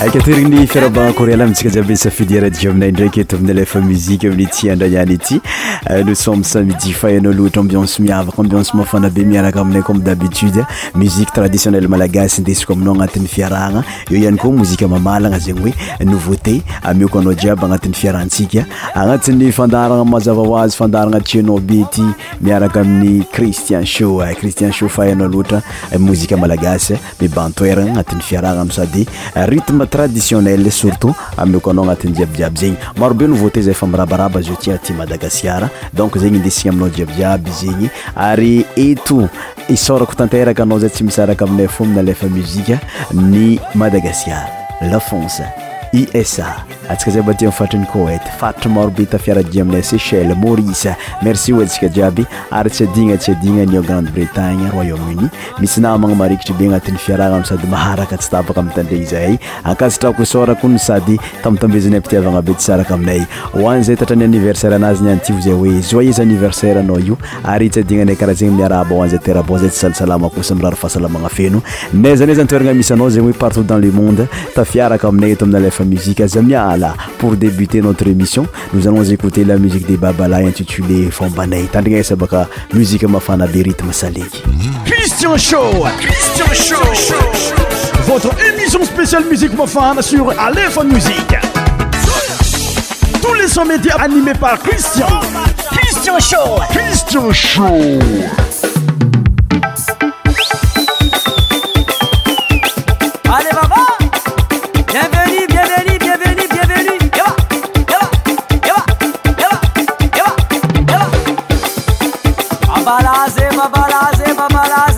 a katerigny ny fiarabagna korealy amintsika zibe safidyeraamiaydakyaaaaiiaaaaty aransayrme traditionnelle surtout amioko anao agnatin'ny jiabyjiaby zegny marobe no vote zay efa mirabaraba izy iotiti madagaskara donc zegny indisigna aminao jiabyjiaby zegny ary eto isorako tanteraka anao zay tsy misaraka aminay fomina lefa muzika ny madagaskara lafonse is atsika zay ai fatrany t faitra maro be tafiaradi amina sechel marie merci sika iaby ary tsy adinatsy adina n grande bretane royaumenimisy namanamarkiye anaty y Musique à Azamiala. Pour débuter notre émission, nous allons écouter la musique des Babala intitulée Fombanei. Tandrika Sabaka, musique mafana des rythmes salés. Christian Show Christian Show Votre émission spéciale musique mafana sur Aleph Musique. Tous les sons médias animés par Christian. Christian Show Christian Show babalaze babalaze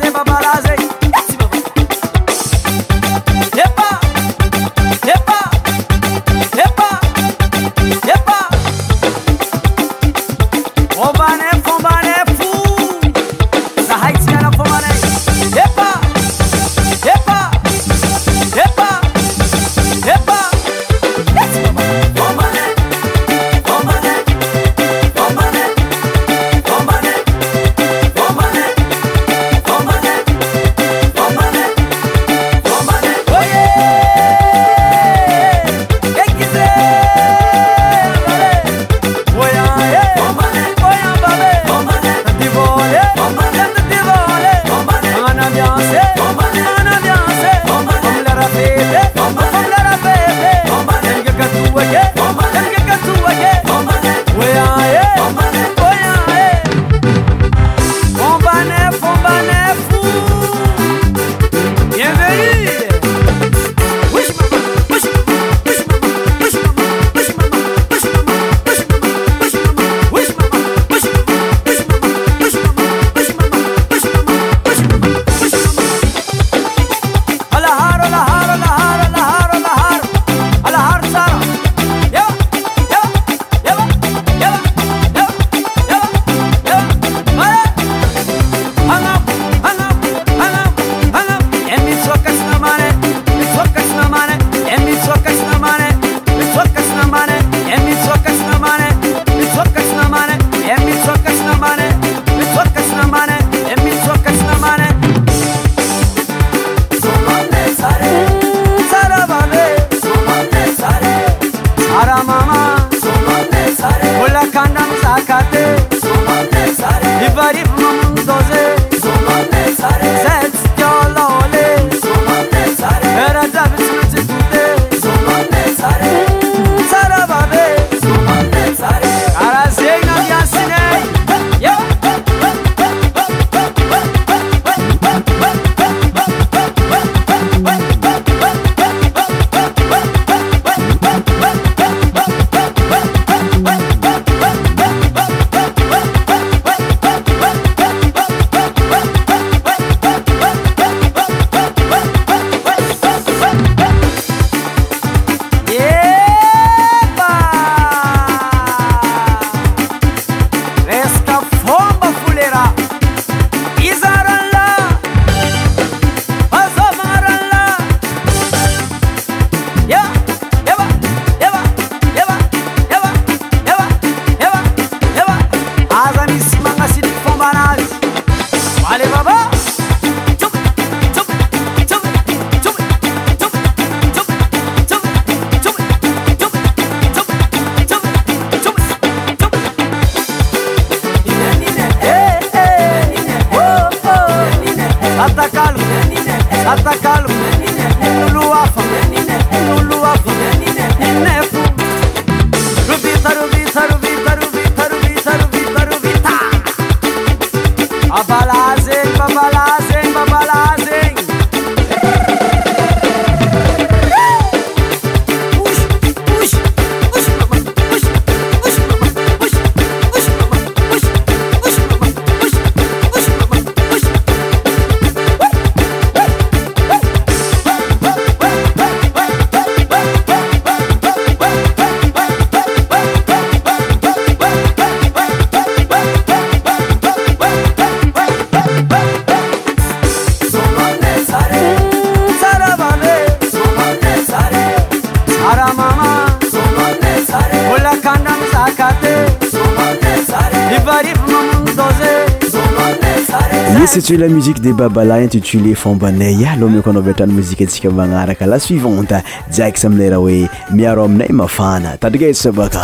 sats hoe la muzique de babala intitulé fombanay a aloha miko anao vitrany muziua atsika magnaraka la suivante jiaky sy amile raha hoe miaro aminay mafana tadrigaeo sabakaam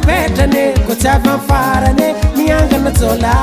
betrany ko tsi avy anyfarany miangana zôla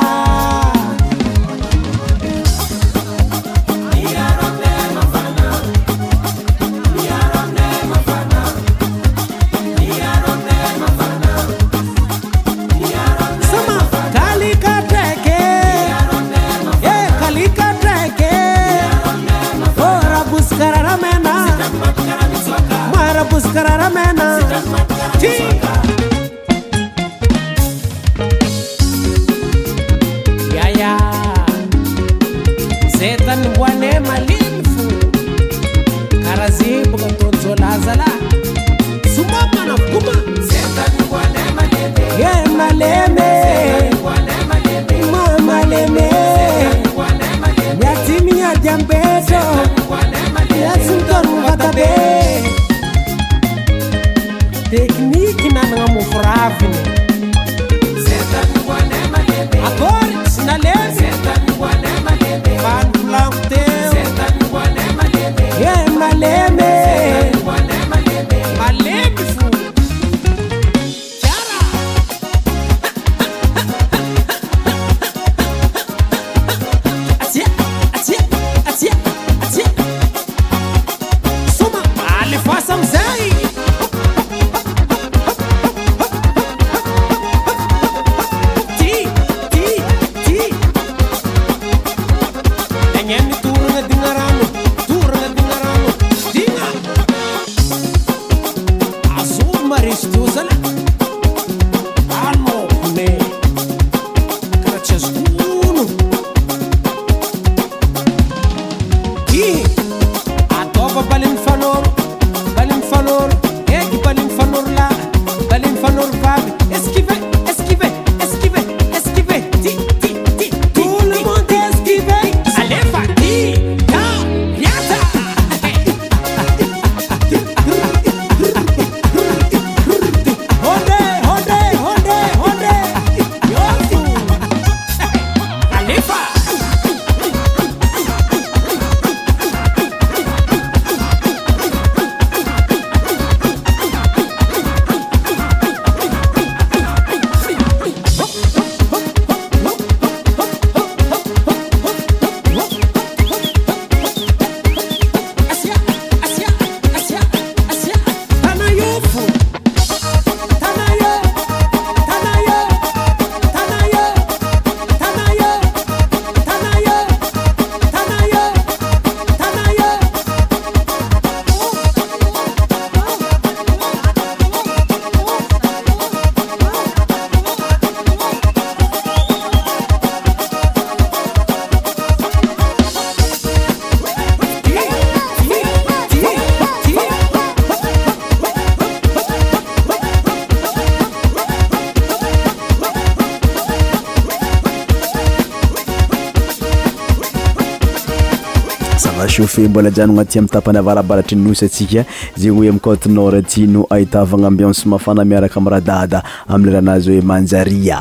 chafeu mbola jano na ty amitapana varabaratra nosy tsika zegny hoe ami cote nord atino ahitavagnaambianse mafana miaraka am' radada amilerahanazy hoe manjaria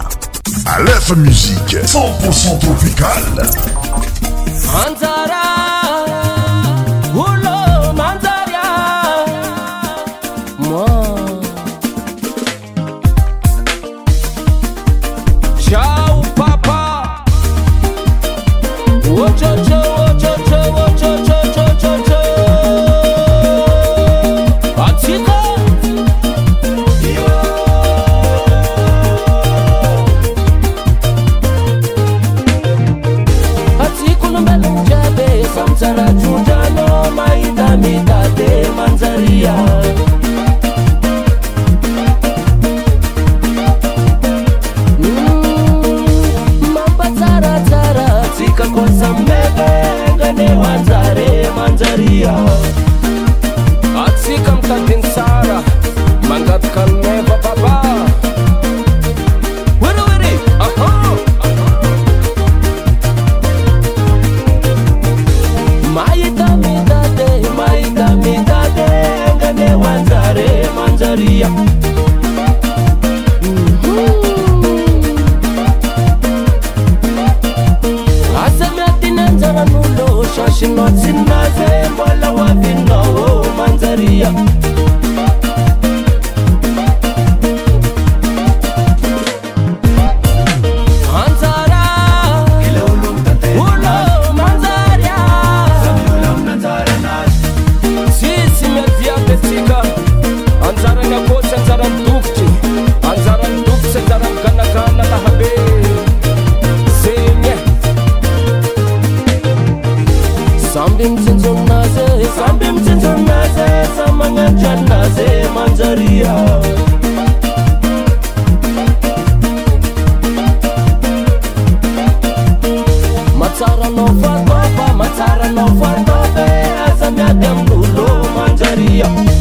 alefa musiqe centpourcent tropicale 要。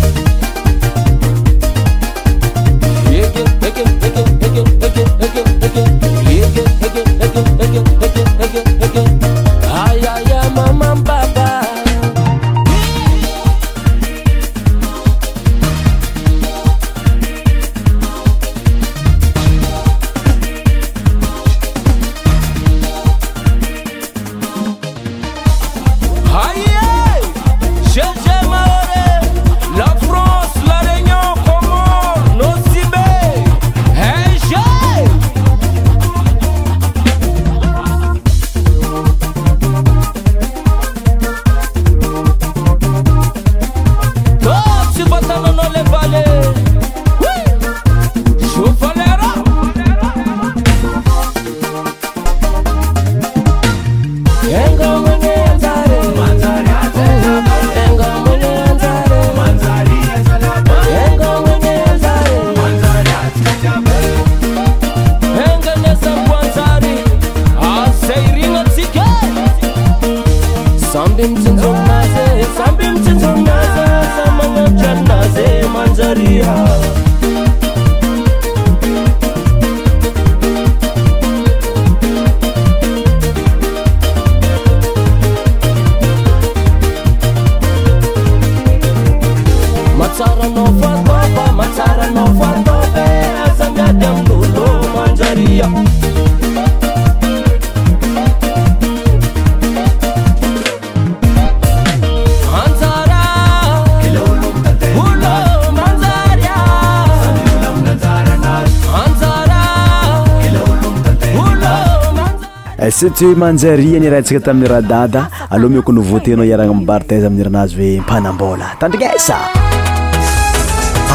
sati hoe manjarianyraintsika tamin'ny raha dada aloha mio ko novoatenao hiarana mbarteza ami'n iranazy hoe mpanambola tandrinesa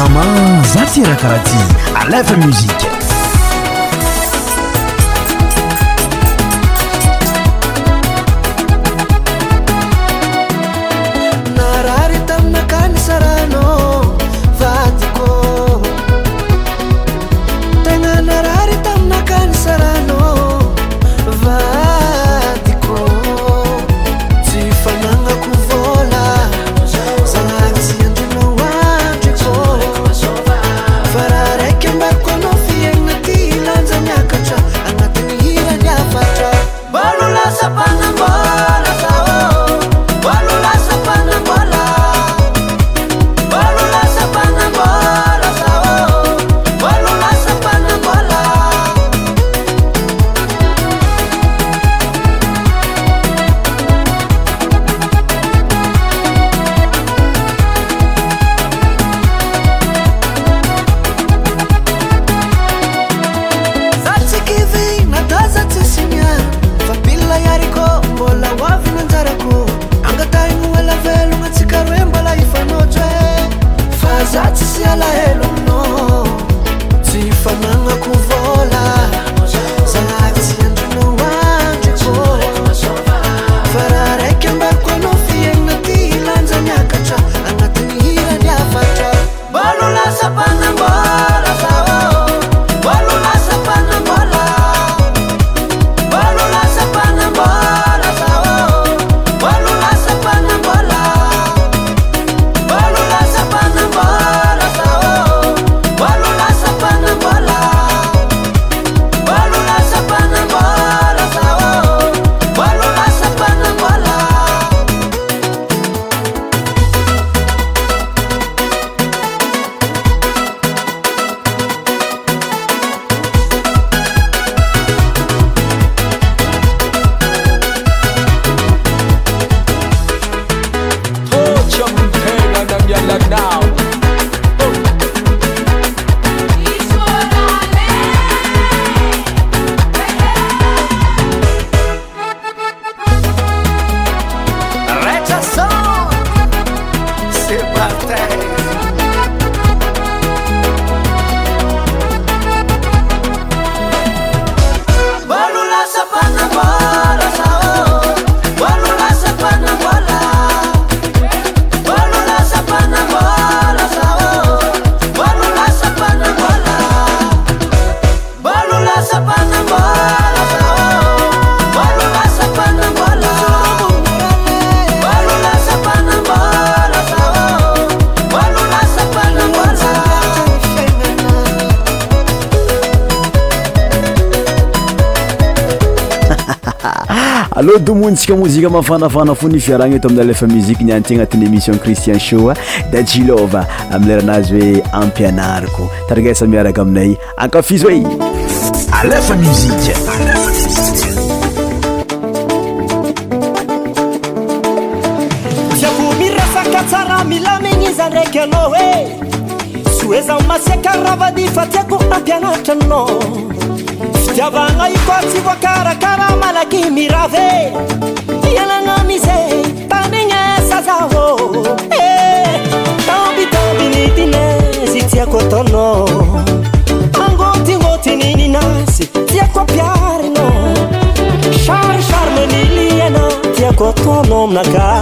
aman za ty raha karaha ty alefa muzika mozika mafanafana fo nifiarana eto ah, ah, amin'ny alefa muziky nianty anatin'ny émission cristian shoa da tjilova amileranazy hoe ampianariko tarikasa miaraka aminay akafizo eyalefamzi iavo miresaka tsara milamigny iza eh. ndraiky anao hoe sy oe za masiakaravany fatiako ampianaritra nao fitiavanaio kotsyvokarakarahamalaky mirave alangamize tamengesazaho naubitabini eh, dinesi tiako tono angotigotinininasi tiaka piarna šar šar meniliena tiako tonomnaka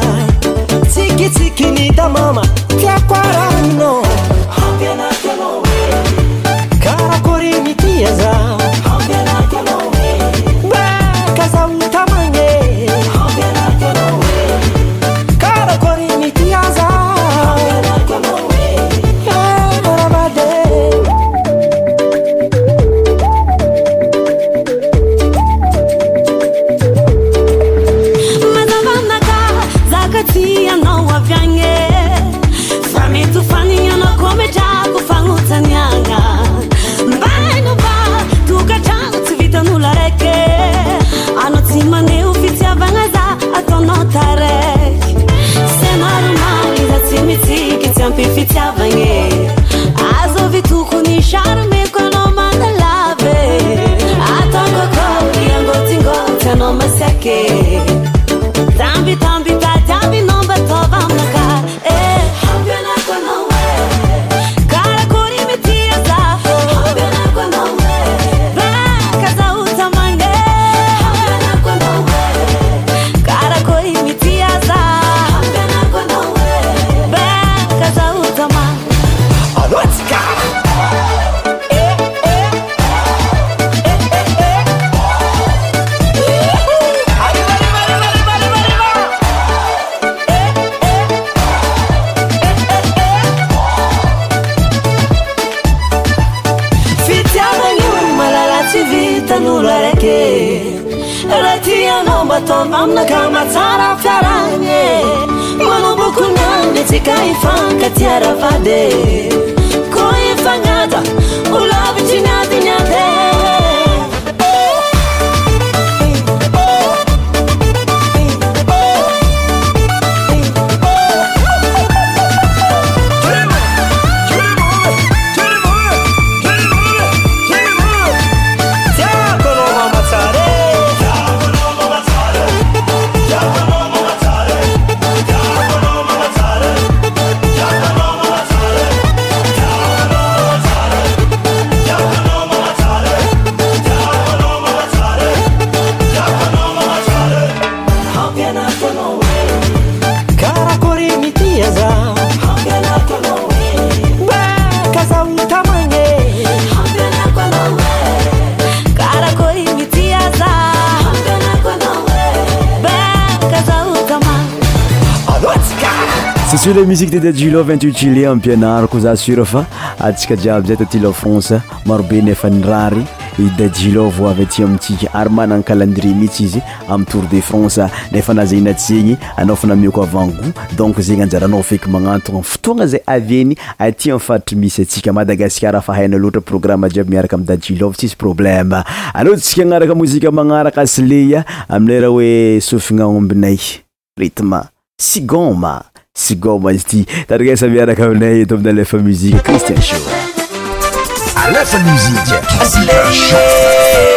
了 kaatarafara 我了 bukun 的 tikai 放个 tarafde le msie de ai am pinarkozasatsika jiabyzay tatl france maroeneaayyanaaaledyt eaneenaaa ekymanatooeaitismaaaaaaaaiy iaraamas si gomazty tarresa miarakamna tоmina lefa muziqe cristian show lfa msi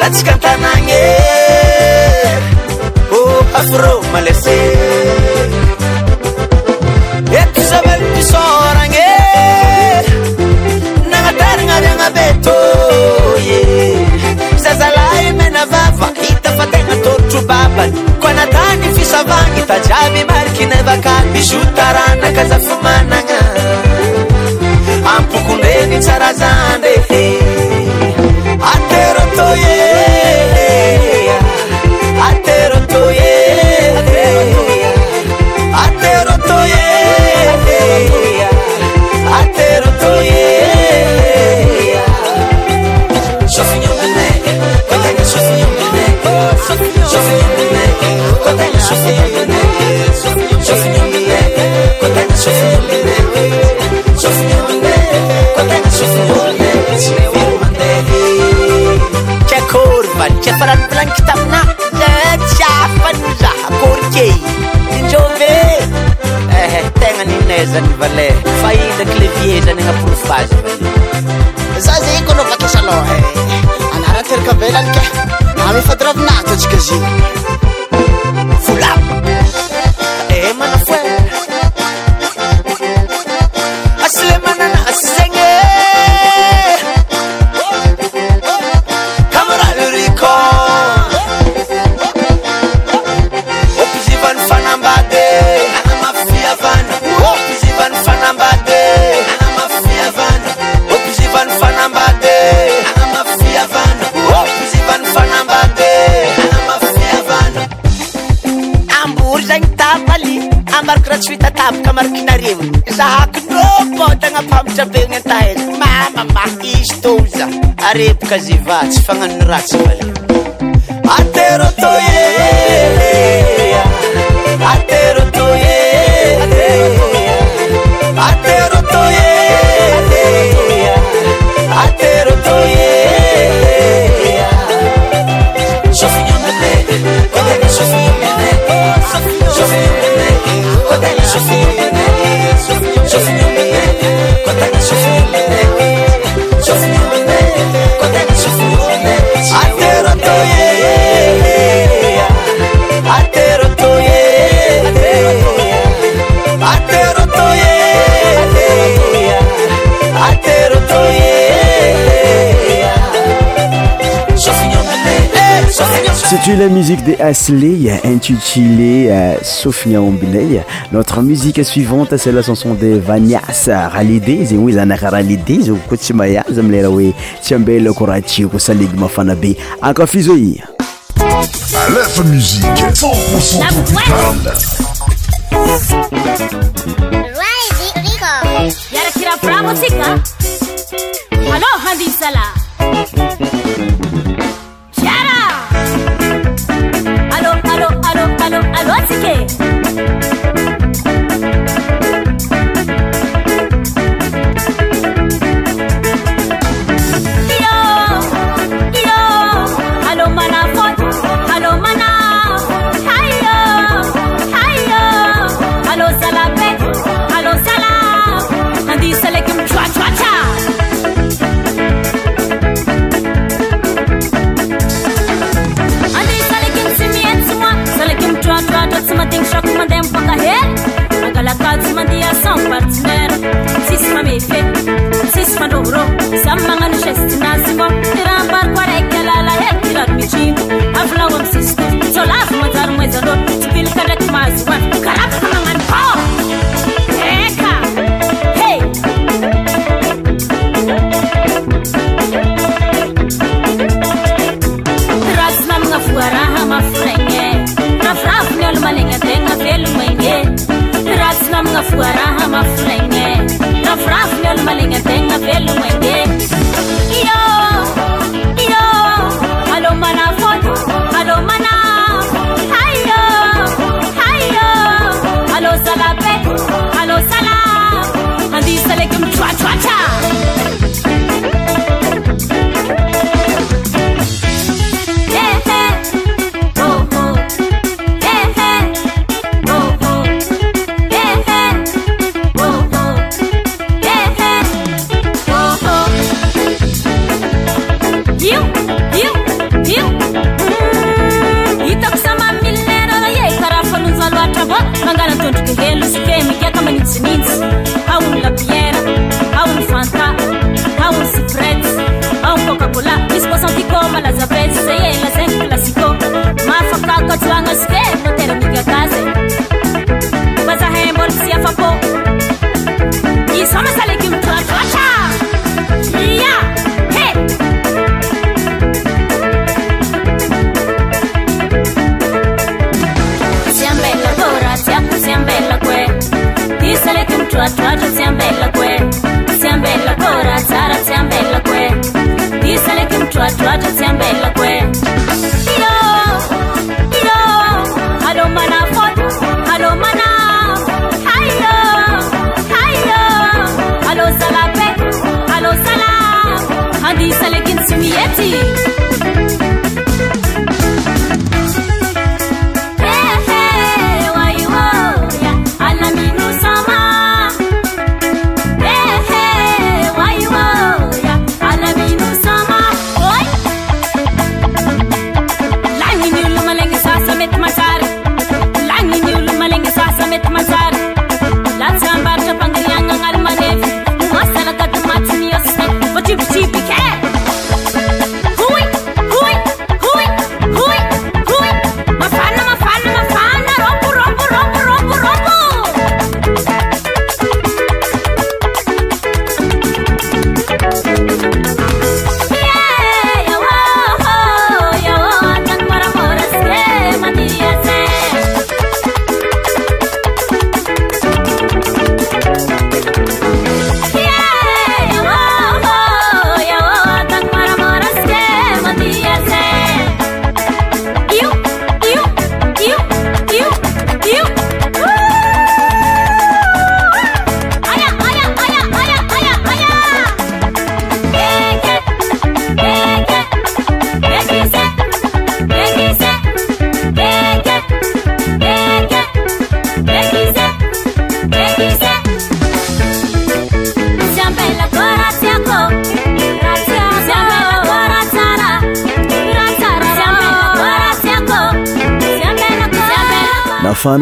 Let's cantar nange Oh uh, afro malese zavany misoragne nanataragna ariagna be toe zazalay mena vava hita mategna tôrotso babany koa natany fisavagny tajiavy parikinavaka misotaranakazafo managna ampokombeny tsaraza ndreky anteratoe kazy vatsy fagnano ratsy vala atero to e atero to e atero to e atero to e Shofinho me negue, quando ela shofinho me negue, shofinho me negue, quando ela shofinho me negue, shofinho me negue, quando ela shofinho C'était la musique des Asley intitulée euh, Sofia Ombilay. Notre musique suivante, c'est la chanson de Vanyas Ralidiz. Oui, Zanaka Ralidiz, ou Kuchimaya, Zamlerawe, Tiambele Korachi, Kusalig Mafanabe, encore Fizoï. Aleph Musique, 100% Yarakira Bravo Tika. Alo Handi Salah. Okay. eagalatazmadiação partenaire sisma mefe sismadoro zama manicestenazibo iramparkarkalalahe irarmitino avlaamsis solavmazarmezador tybilkadetymaza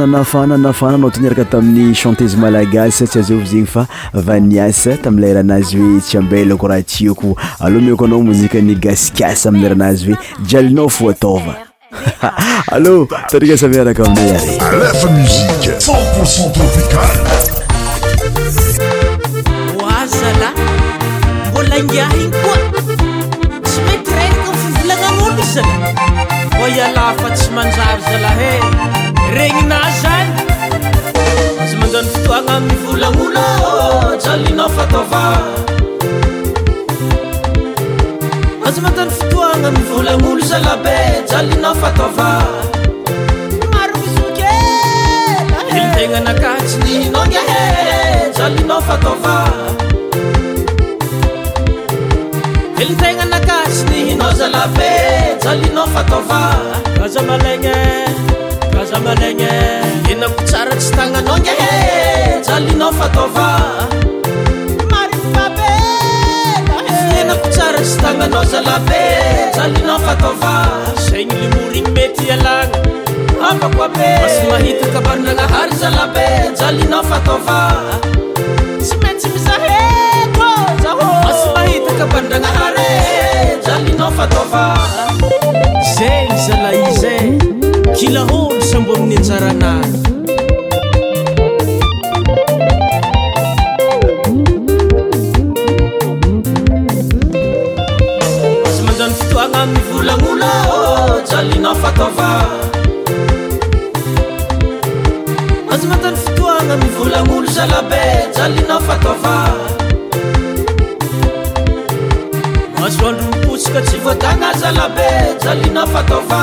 nafana nafana anao tinyaraka tamin'ny chantezy malagasy tsyazofa zegny fa vaniasa tamile rahanazy hoe tsy ambelako raha tsiako alôa miko anao mozikany gasikiasy amiarahanazy hoe jialinao fo atava allôtariasamiarakaia regnyna zay azmanno fotoana avolaolnataz foanvololo abe nt tnaakanakhi zaeazaalagna zamaagn e. napitsaratsy tagnanao ehe jaina fataoatsy tnaa zaae jaia fatasagny lemorin be tyalagna aakoe mas mahitakabandranahary zaabe jaa skhaafa zagny zala iz kilaoly sambonin'ny anjaranay az manany fitoagna ivolanolo jalinao fataova azanay fitoana mvolanolo zalabe jalinao fataova masoandromipotsika tsy votana zalabe jalinao fataovà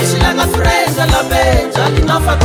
Fresh like a phrase, I love it.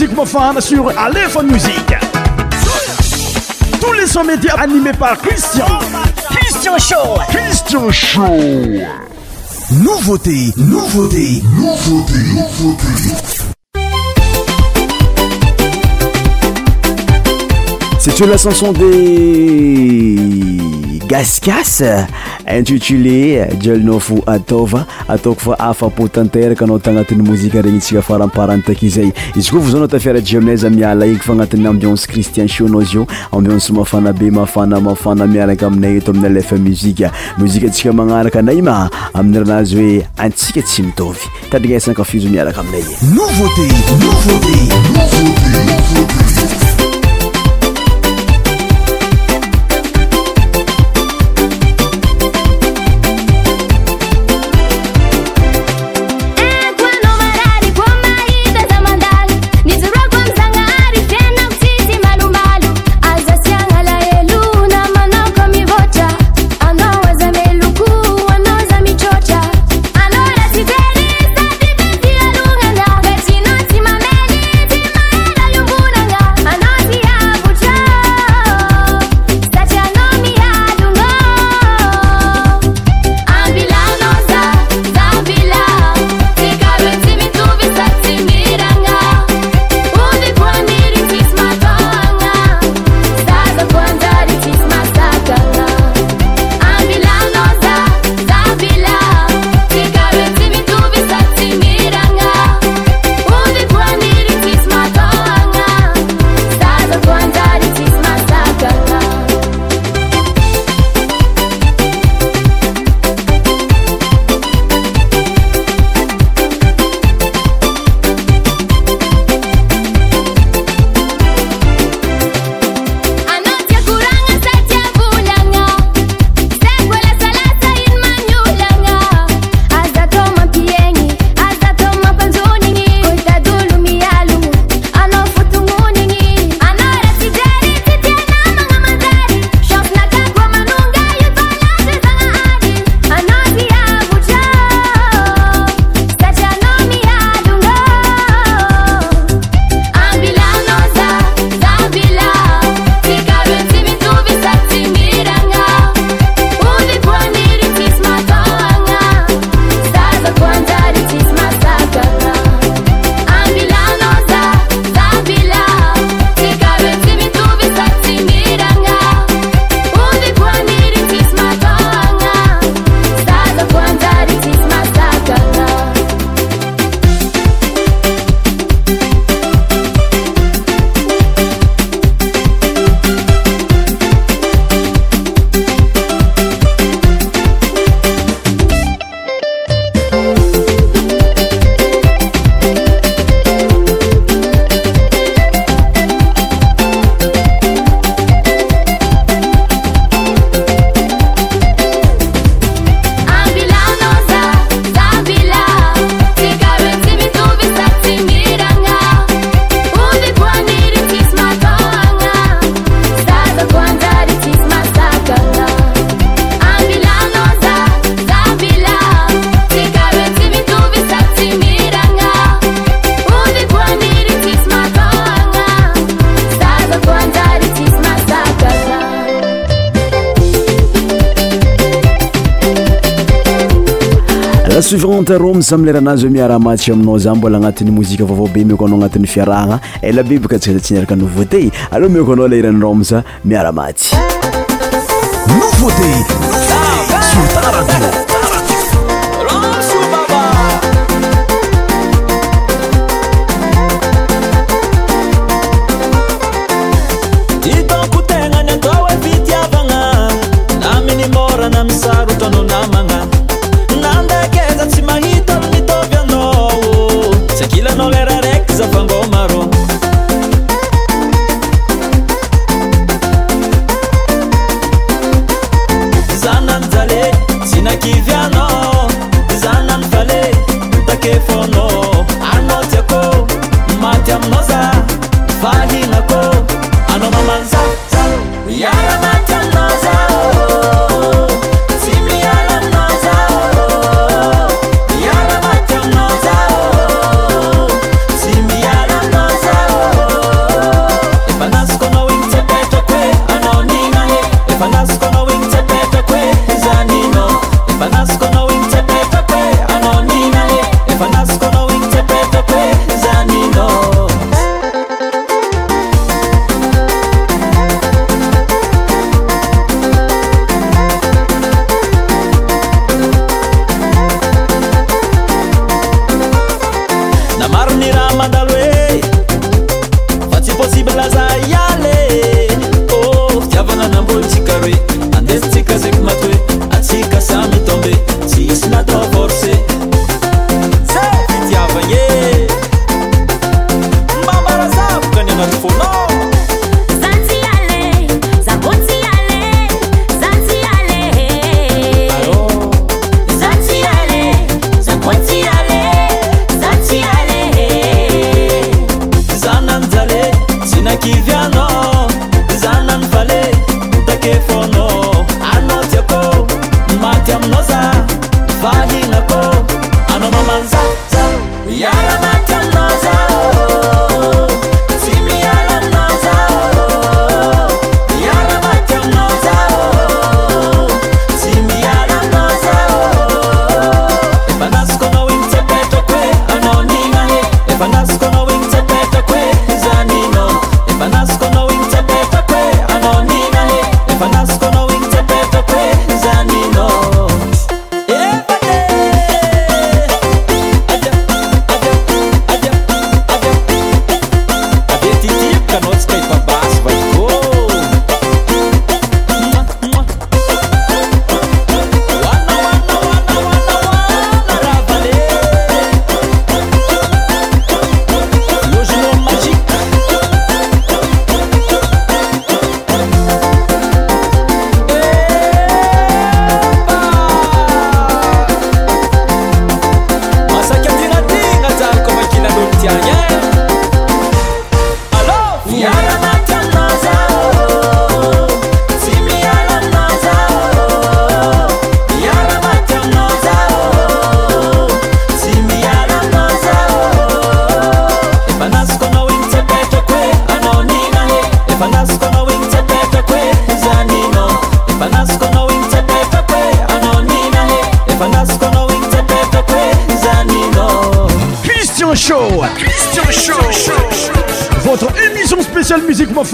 musique profane sur Aléphone Musique. Tous les sons médias animés par Christian. Christian Show. Christian Show. Nouveauté, nouveauté, nouveauté, nouveauté. C'est une la chanson des Gascas intitulé euh, jelna fo ataova ataokofa afapotenteraka anao taagnatin'y mozika regny tsika faramparanytakyzay izy koa fa za anao tafiaraje aminayzy miala ikofa anatin'ny ambionse cristien siona zy io ambionse mafana be mafana mafana miaraka aminay to aminy lefa muzika mozika tsika manaraka anay ma ami'ranazy hoe antsika tsy mitovy tadinasakafizo miaraka aminay suivante romos amileiranazy hoe miaramatsy aminao za mbola agnatin'ny mozika vaovao be mioko anao agnatin'ny fiarahagna elabe eh, baka antsika za tsyniaraka novauté aloha mioko anao lahirany romos miaramatsy nouvauté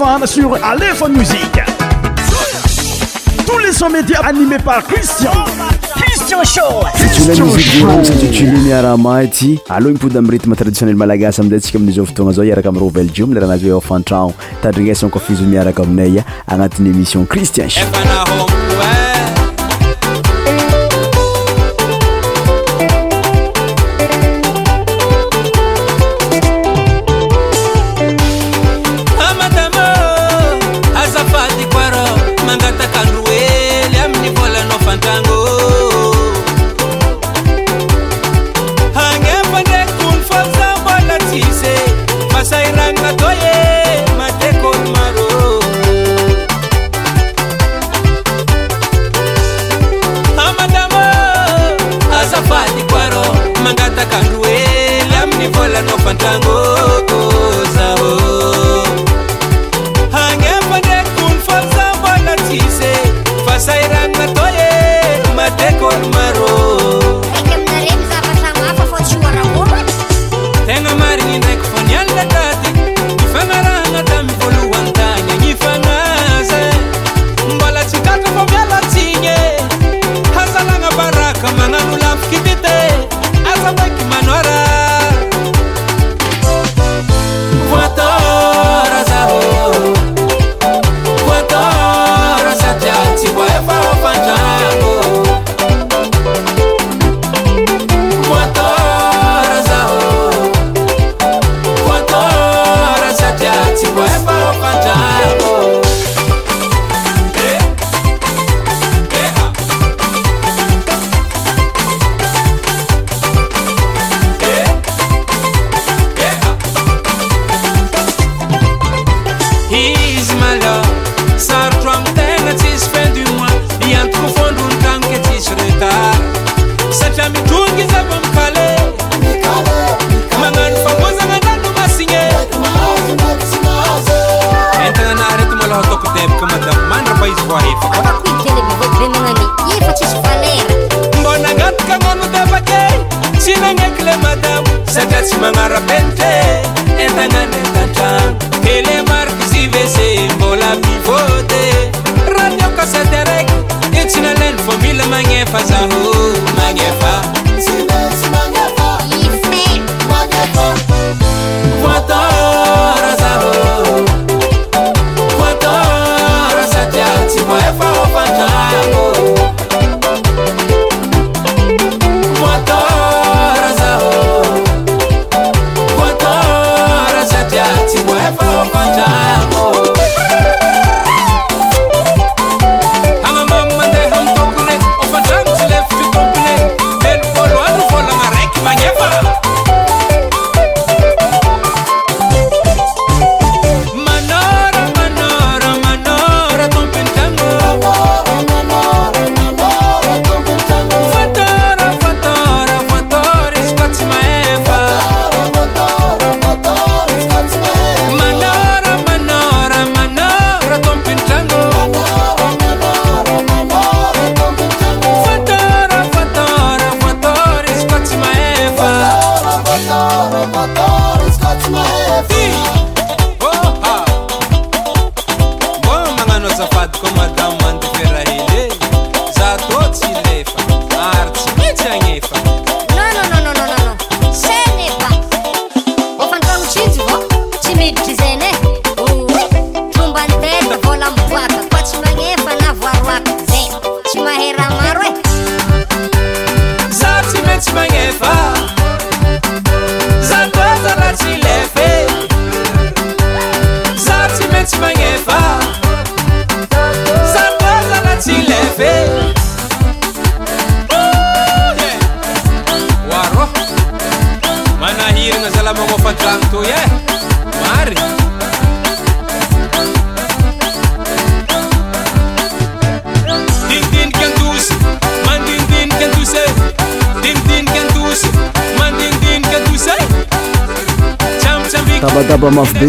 laidrstutuli miaramaity aloha igni pody amiy rithme traditionnel malagasy amzay atsika aminizao votoagna zao iaraka amy rovel jio amile raha anazy ofantragno tandrinaysnkofizi miaraka aminay a agnatin'ny émission christian show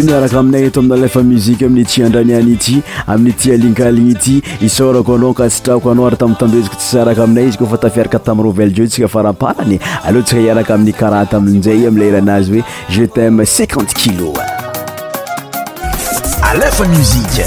miaraka aminay eto aminy alefa muzike amin'ny tyandraniany ity amin'nyti alinkaligny ity isorako anao kasitrako anao ary tamiytambetsiko ts araka aminay izy kofa tafiaraka taminy rôvele reo tsika faraparany aloha tsika iaraka amin'ny karata aminzay amileeranazy hoe jetam cinquante kilo alefa msi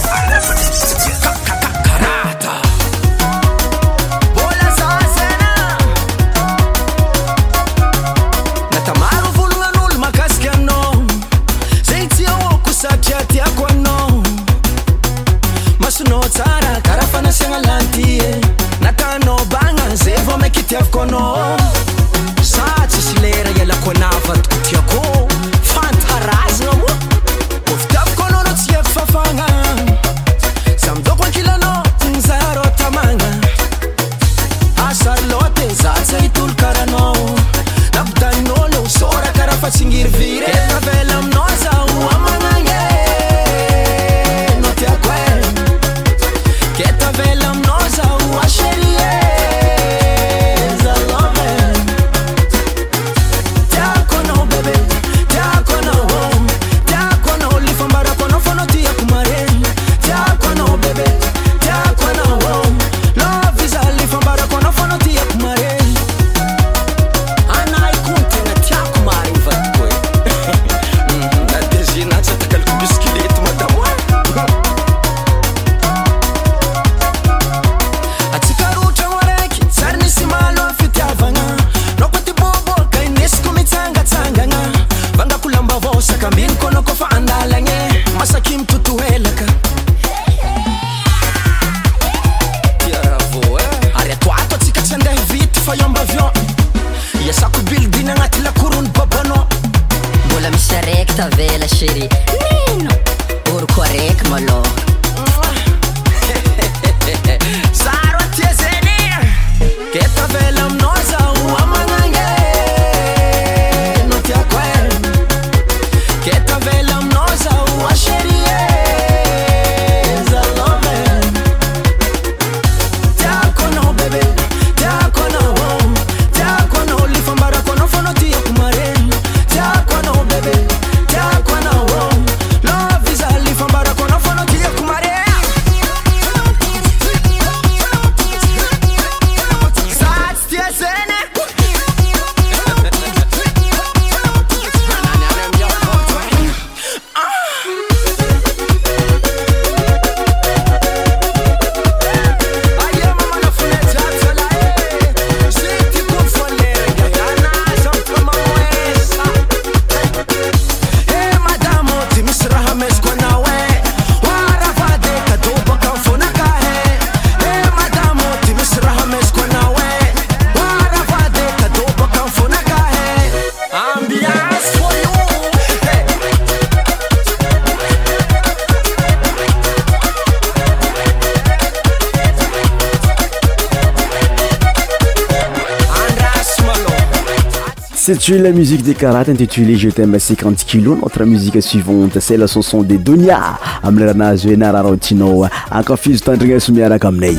setu la musique décarate intitulé jeta ma ciqan0 kilo notre musique suivante cele sonson des donia ami leranazue nararotina acafuse tandrina somiarakamina e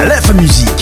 alf musiq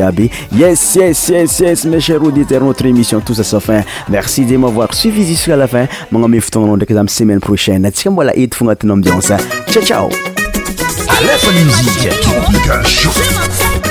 Diaby. Yes, yes, yes, yes, mes chers auditeurs, notre émission touche à sa fin. Merci de m'avoir suivi jusqu'à la fin. Mon ami, vous un vous la semaine prochaine. Tiens, voilà, pour vous ambiance. Hein. Ciao, ciao. la Musique,